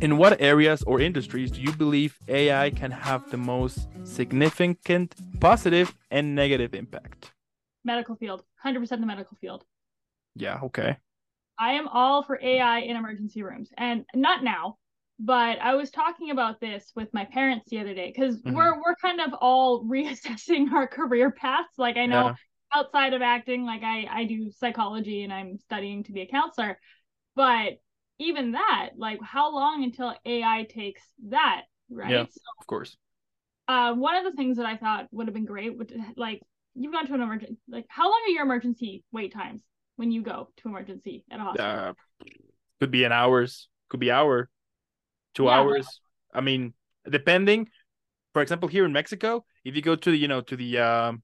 In what areas or industries do you believe AI can have the most significant positive and negative impact? Medical field, 100% the medical field. Yeah, okay. I am all for AI in emergency rooms. And not now, but I was talking about this with my parents the other day because mm-hmm. we're we're kind of all reassessing our career paths. Like I know yeah. outside of acting, like I I do psychology and I'm studying to be a counselor, but even that, like how long until AI takes that, right? Yeah, so, of course. Uh, one of the things that I thought would have been great would like you've gone to an emergency. Like how long are your emergency wait times when you go to emergency at a hospital? Uh, could be an hours, could be hour, two yeah, hours. I mean, depending. For example, here in Mexico, if you go to the you know to the um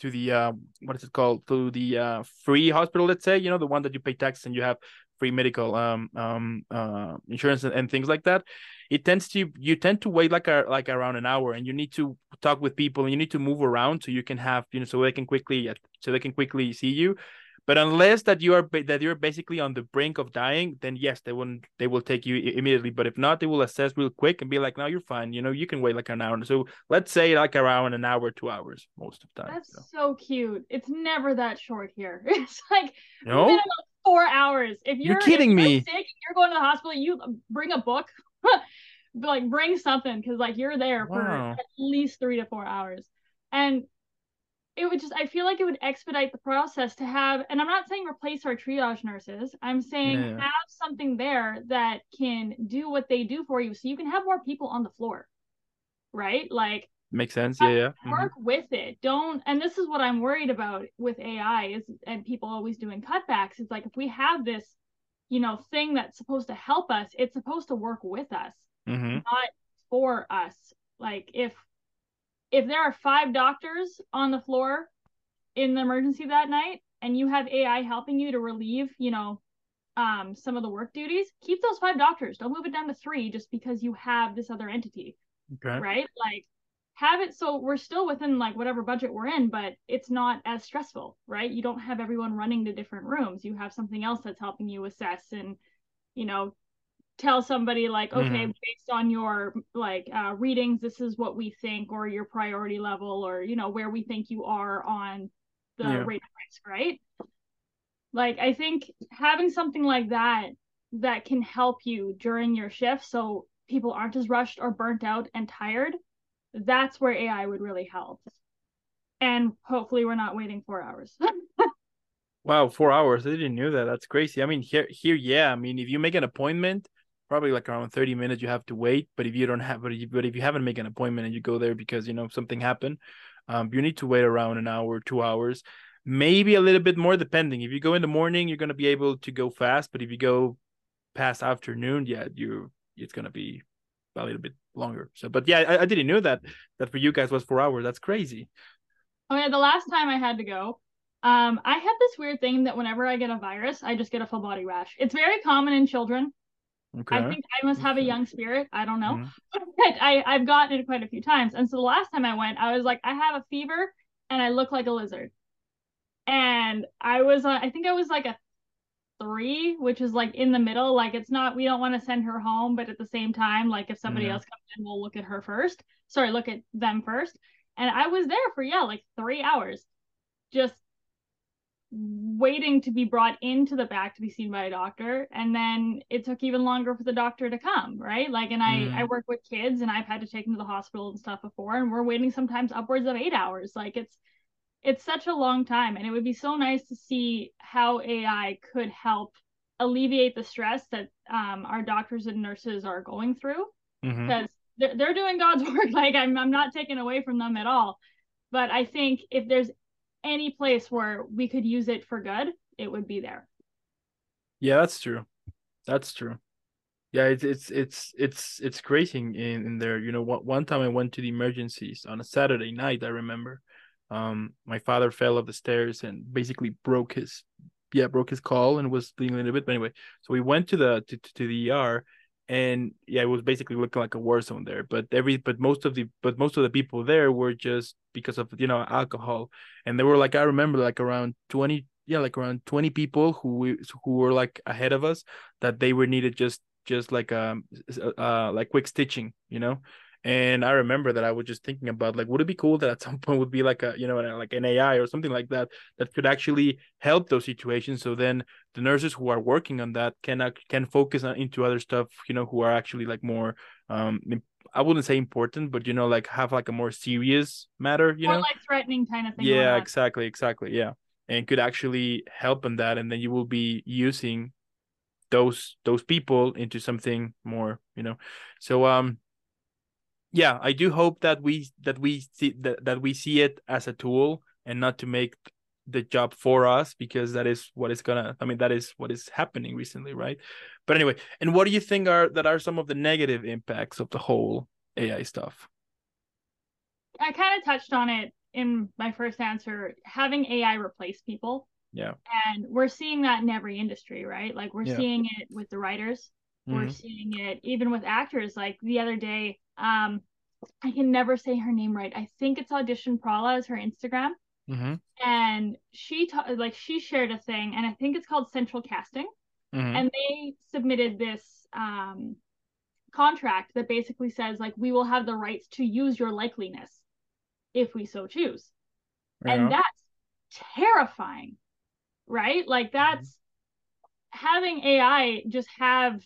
to the uh, what is it called? To the uh, free hospital let's say you know the one that you pay tax and you have free medical um um uh insurance and, and, things like that. It tends to you tend to wait like a like around an hour and you need to talk with people and you need to move around so you can have you know so they can quickly so they can quickly see you but unless that you are that you're basically on the brink of dying then yes they won't they will take you immediately. But if not they will assess real quick and be like no you're fine. You know you can wait like an hour. So let's say like around an hour two hours most of the time that's so, so cute. It's never that short here. It's like no? four hours. If you're, you're kidding you're me, sick, you're going to the hospital. You uh, bring a book, like bring something because like you're there wow. for at least three to four hours, and it would just I feel like it would expedite the process to have. And I'm not saying replace our triage nurses. I'm saying yeah. have something there that can do what they do for you, so you can have more people on the floor, right? Like Makes sense. Yeah, yeah. Mm-hmm. Work mm-hmm. with it. Don't. And this is what I'm worried about with AI is, and people always doing cutbacks. It's like if we have this, you know, thing that's supposed to help us, it's supposed to work with us, mm-hmm. not for us. Like if if there are five doctors on the floor in the emergency that night, and you have AI helping you to relieve, you know, um, some of the work duties, keep those five doctors. Don't move it down to three just because you have this other entity. Okay. Right? Like have it so we're still within like whatever budget we're in, but it's not as stressful, right? You don't have everyone running to different rooms. You have something else that's helping you assess and, you know, tell somebody like, okay, mm-hmm. based on your like uh, readings, this is what we think, or your priority level, or you know where we think you are on the yeah. rate of risk, right? Like I think having something like that that can help you during your shift, so people aren't as rushed or burnt out and tired that's where AI would really help. And hopefully we're not waiting four hours. wow, four hours. I didn't know that. That's crazy. I mean, here here, yeah. I mean, if you make an appointment, probably like around 30 minutes you have to wait. But if you don't have but if you, but if you haven't made an appointment and you go there because you know something happened, um, you need to wait around an hour, two hours, maybe a little bit more depending. If you go in the morning, you're gonna be able to go fast, but if you go past afternoon, yeah, you it's gonna be a little bit longer. So, but yeah, I, I didn't know that that for you guys was four hours. That's crazy. Oh yeah, the last time I had to go, um, I have this weird thing that whenever I get a virus, I just get a full body rash. It's very common in children. Okay. I think I must have a young spirit. I don't know. Mm-hmm. But I, I've gotten it quite a few times. And so the last time I went, I was like, I have a fever and I look like a lizard. And I was, uh, I think I was like a three, which is like in the middle. Like it's not, we don't want to send her home, but at the same time, like if somebody mm-hmm. else comes in, we'll look at her first. Sorry, look at them first. And I was there for, yeah, like three hours, just waiting to be brought into the back to be seen by a doctor. And then it took even longer for the doctor to come, right? Like, and I, mm-hmm. I work with kids and I've had to take them to the hospital and stuff before, and we're waiting sometimes upwards of eight hours. Like it's, it's such a long time and it would be so nice to see how ai could help alleviate the stress that um, our doctors and nurses are going through because mm-hmm. they're, they're doing god's work like I'm, I'm not taking away from them at all but i think if there's any place where we could use it for good it would be there. Yeah that's true. That's true. Yeah it's it's it's it's it's crazy in in there. You know one, one time i went to the emergencies on a saturday night i remember. Um, my father fell up the stairs and basically broke his yeah broke his call and was bleeding a little bit. But anyway, so we went to the to, to the ER and yeah it was basically looking like a war zone there but every but most of the but most of the people there were just because of you know alcohol. And they were like i remember like around 20 yeah like around 20 people who we, who were like ahead of us that they were needed just just like um uh like quick stitching you know and I remember that I was just thinking about like, would it be cool that at some point would be like a you know like an AI or something like that that could actually help those situations. So then the nurses who are working on that can can focus on into other stuff. You know, who are actually like more um I wouldn't say important, but you know, like have like a more serious matter. You know. more know, like threatening kind of thing. Yeah, exactly, exactly. Yeah, and could actually help in that, and then you will be using those those people into something more. You know, so um yeah, I do hope that we that we see that, that we see it as a tool and not to make the job for us because that is what is gonna I mean that is what is happening recently, right? But anyway, and what do you think are that are some of the negative impacts of the whole AI stuff? I kind of touched on it in my first answer, having AI replace people. Yeah. And we're seeing that in every industry, right? Like we're yeah. seeing it with the writers. Mm-hmm. We're seeing it even with actors. Like the other day, um, I can never say her name right. I think it's Audition Prala as her Instagram. Mm-hmm. And she ta- like she shared a thing, and I think it's called Central Casting. Mm-hmm. And they submitted this um, contract that basically says like we will have the rights to use your likeliness if we so choose. Yeah. And that's terrifying, right? Like that's mm-hmm. having AI just have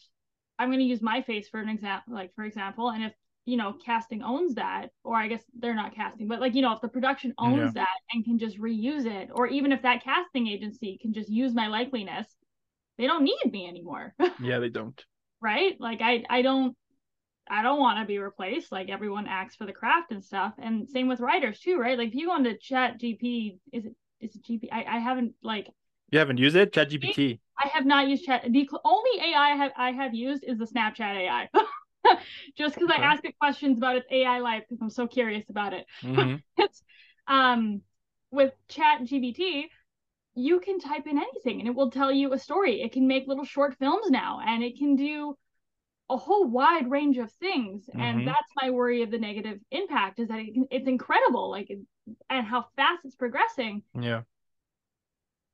I'm going to use my face for an example, like for example, and if you know casting owns that, or I guess they're not casting, but like you know if the production owns yeah. that and can just reuse it, or even if that casting agency can just use my likeliness, they don't need me anymore. yeah, they don't. right? Like I I don't I don't want to be replaced. Like everyone acts for the craft and stuff. And same with writers too, right? Like if you go into chat GP, is it is it GP? I, I haven't like you haven't used it? Chat GPT. I have not used chat. The only AI I have, I have used is the Snapchat AI. Just because okay. I ask it questions about its AI life because I'm so curious about it. Mm-hmm. um with chat GPT, you can type in anything and it will tell you a story. It can make little short films now and it can do a whole wide range of things. Mm-hmm. And that's my worry of the negative impact is that it, it's incredible, like, and how fast it's progressing. Yeah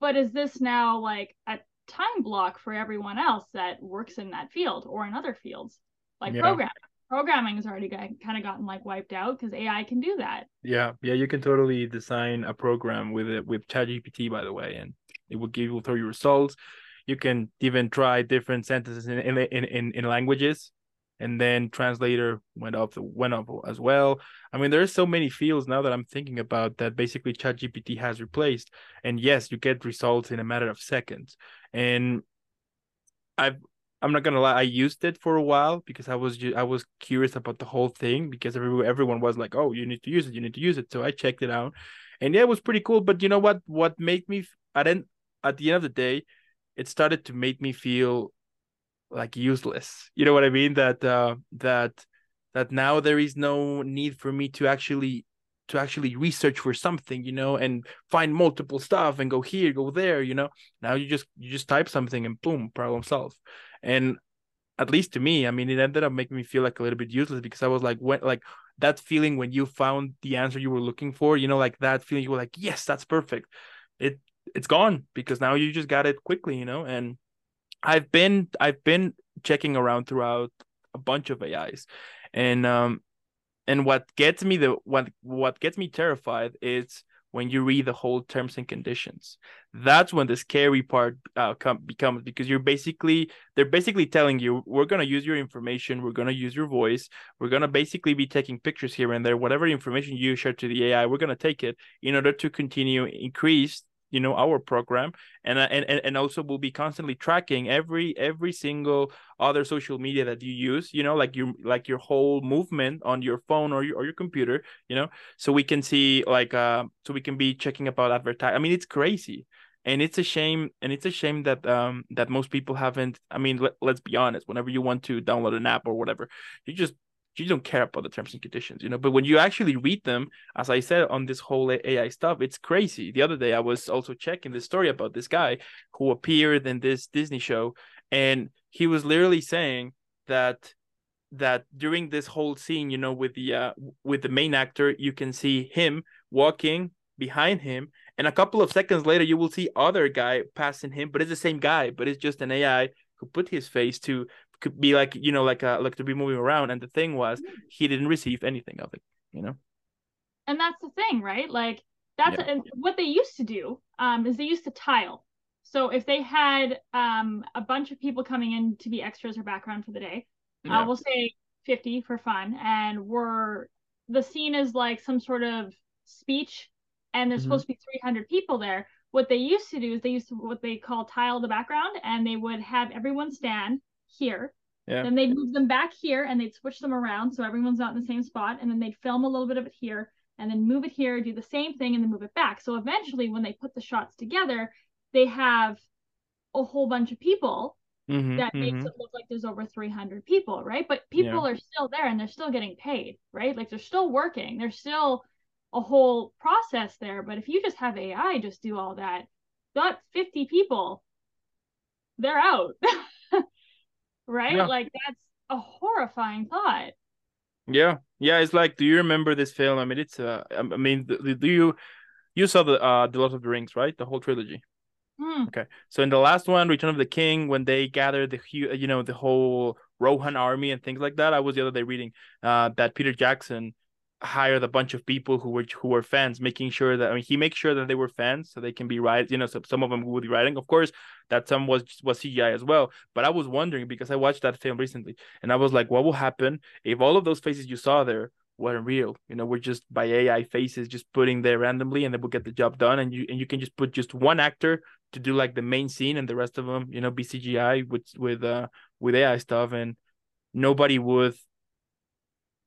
but is this now like a time block for everyone else that works in that field or in other fields? Like yeah. programming programming has already got, kind of gotten like wiped out because ai can do that. Yeah yeah you can totally design a program with it with ChatGPT by the way and it will give you throw you results. You can even try different sentences in in in, in languages and then translator went up went up as well. I mean, there's so many fields now that I'm thinking about that basically ChatGPT has replaced. And yes, you get results in a matter of seconds. And I've I'm not gonna lie, I used it for a while because I was I was curious about the whole thing because everyone everyone was like, oh, you need to use it, you need to use it. So I checked it out, and yeah, it was pretty cool. But you know what? What made me at end at the end of the day, it started to make me feel like useless. You know what i mean? That uh that that now there is no need for me to actually to actually research for something you know and find multiple stuff and go here go there you know? Now you just you just type something and boom problem solved. And at least to me i mean it ended up making me feel like a little bit useless because i was like when like that feeling when you found the answer you were looking for you know like that feeling you were like yes that's perfect. It it's gone because now you just got it quickly you know? And I've been I've been checking around throughout a bunch of AIs, and um, and what gets me the what what gets me terrified is when you read the whole terms and conditions. That's when the scary part uh, come, becomes because you're basically they're basically telling you we're gonna use your information, we're gonna use your voice, we're gonna basically be taking pictures here and there, whatever information you share to the AI, we're gonna take it in order to continue increase you know our program. And uh, and and also we'll be constantly tracking every every single other social media that you use you know like your like your whole movement on your phone or your, or your computer you know so we can see like uh so we can be checking about advertise i mean it's crazy. And it's a shame and it's a shame that um that most people haven't i mean let, let's be honest whenever you want to download an app or whatever you just you don't care about the terms and conditions, you know. But when you actually read them, as I said on this whole AI stuff, it's crazy. The other day, I was also checking the story about this guy who appeared in this Disney show, and he was literally saying that that during this whole scene, you know, with the uh, with the main actor, you can see him walking behind him, and a couple of seconds later, you will see other guy passing him, but it's the same guy, but it's just an AI who put his face to could be like you know like uh like to be moving around and the thing was mm-hmm. he didn't receive anything of it you know and that's the thing right like that's yeah. what they used to do um is they used to tile so if they had um a bunch of people coming in to be extras or background for the day uh, yeah. uh, we'll say 50 for fun and we're the scene is like some sort of speech and there's mm-hmm. supposed to be 300 people there what they used to do is they used to what they call tile the background and they would have everyone stand here yeah. Then they'd move them back here and they'd switch them around so everyone's not in the same spot. And then they'd film a little bit of it here and then move it here, do the same thing, and then move it back. So eventually, when they put the shots together, they have a whole bunch of people mm-hmm, that mm-hmm. makes it look like there's over 300 people, right? But people yeah. are still there and they're still getting paid, right? Like they're still working. There's still a whole process there. But if you just have AI just do all that, that 50 people, they're out. right? Yeah. Like that's a horrifying thought. Yeah, yeah. It's like, do you remember this film? I mean, it's uh, I mean, do you you saw the uh the Lord of the Rings, right? The whole trilogy. Mm. Okay, so in the last one, Return of the King, when they gathered the you know the whole Rohan army and things like that, I was the other day reading uh that Peter Jackson hired a bunch of people who were who were fans, making sure that I mean he makes sure that they were fans so they can be right. You know, so some of them would be writing. Of course, that some was was CGI as well. But I was wondering because I watched that film recently, and I was like, what will happen if all of those faces you saw there weren't real? You know, we're just by AI faces just putting there randomly, and they will get the job done. And you and you can just put just one actor to do like the main scene, and the rest of them, you know, be CGI with with uh with AI stuff, and nobody would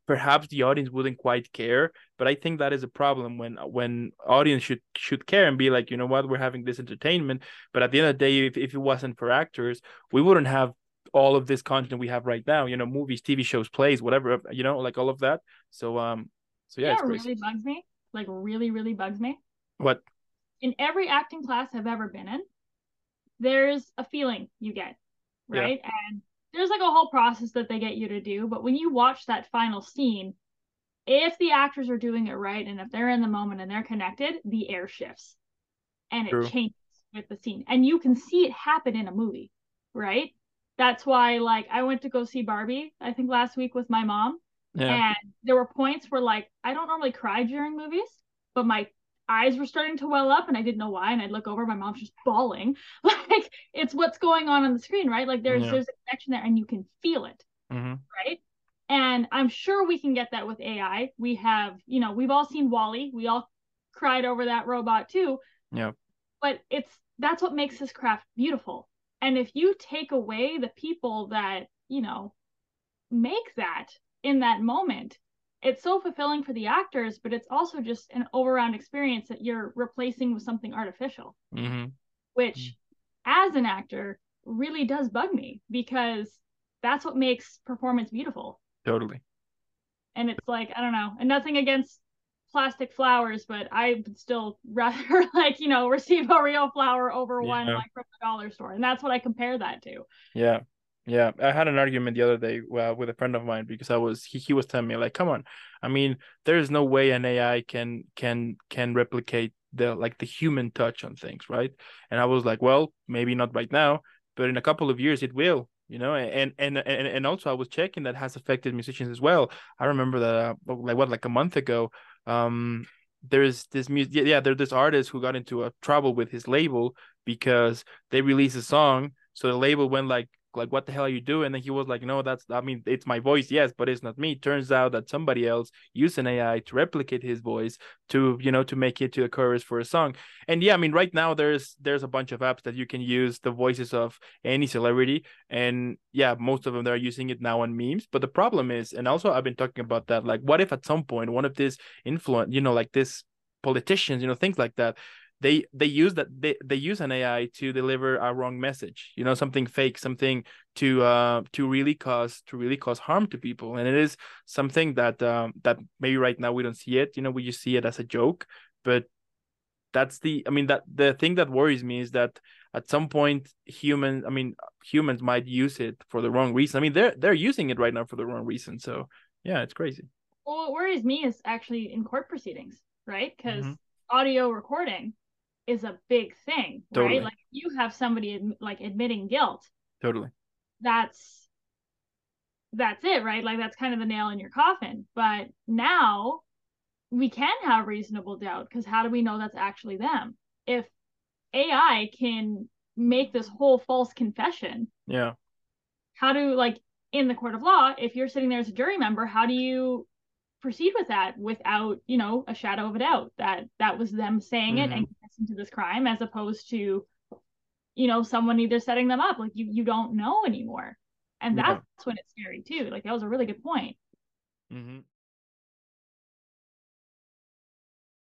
perhaps the audience wouldn't quite care but i think that is a problem when when audience should should care and be like you know what? We're having this entertainment. But at the end of the day if, if it wasn't for actors we wouldn't have all of this content we have right now you know movies tv shows plays whatever you know like all of that. So um so yeah, yeah it really bugs me? Like really really bugs me? What? In every acting class i've ever been in there's a feeling you get right? Yeah. and there's like a whole process that they get you to do but when you watch that final scene if the actors are doing it right and if they're in the moment and they're connected the air shifts and it True. changes with the scene and you can see it happen in a movie right that's why like i went to go see barbie i think last week with my mom yeah. and there were points where like i don't normally cry during movies but my eyes were starting to well up and I didn't know why. And I'd look over, my mom's just bawling. Like it's what's going on on the screen, right? Like there's yeah. there's a connection there and you can feel it. Mm-hmm. Right. And I'm sure we can get that with AI. We have, you know, we've all seen WALL-E. We all cried over that robot too. Yeah. But it's that's what makes this craft beautiful. And if you take away the people that, you know, make that in that moment, it's so fulfilling for the actors, but it's also just an overall experience that you're replacing with something artificial, mm-hmm. which, mm-hmm. as an actor, really does bug me because that's what makes performance beautiful. Totally. And it's like I don't know, and nothing against plastic flowers, but I would still rather like you know receive a real flower over yeah. one like from the dollar store, and that's what I compare that to. Yeah, yeah, I had an argument the other day uh, with a friend of mine because I was he, he was telling me like, come on, I mean, there is no way an AI can can can replicate the like the human touch on things, right? And I was like, well, maybe not right now, but in a couple of years it will, you know. And and and and also I was checking that has affected musicians as well. I remember that uh, like what like a month ago, um, there's this music yeah there's this artist who got into a trouble with his label because they released a song so the label went like like what the hell are you doing? And then he was like no that's i mean it's my voice yes but it's not me. Turns out that somebody else used an ai to replicate his voice to you know to make it to a chorus for a song. And yeah i mean right now there's there's a bunch of apps that you can use the voices of any celebrity and yeah most of them they're using it now on memes. But the problem is and also i've been talking about that like what if at some point one of these influence you know like this politicians you know things like that they they use that they, they use an AI to deliver a wrong message, you know, something fake, something to uh to really cause to really cause harm to people. And it is something that um that maybe right now we don't see it, you know, we just see it as a joke, but that's the I mean that the thing that worries me is that at some point humans I mean humans might use it for the wrong reason. I mean they're they're using it right now for the wrong reason. So yeah, it's crazy. Well, what worries me is actually in court proceedings, right? Because mm-hmm. audio recording is a big thing, totally. right? Like you have somebody like admitting guilt. Totally. That's that's it, right? Like that's kind of the nail in your coffin. But now we can have reasonable doubt because how do we know that's actually them? If AI can make this whole false confession, yeah. How do like in the court of law, if you're sitting there as a jury member, how do you proceed with that without, you know, a shadow of a doubt that that was them saying mm-hmm. it and mm-hmm. confessing to this crime as opposed to, you know, someone either setting them up. Like you you don't know anymore. And that's yeah. when it's scary too. Like that was a really good point. Mm-hmm.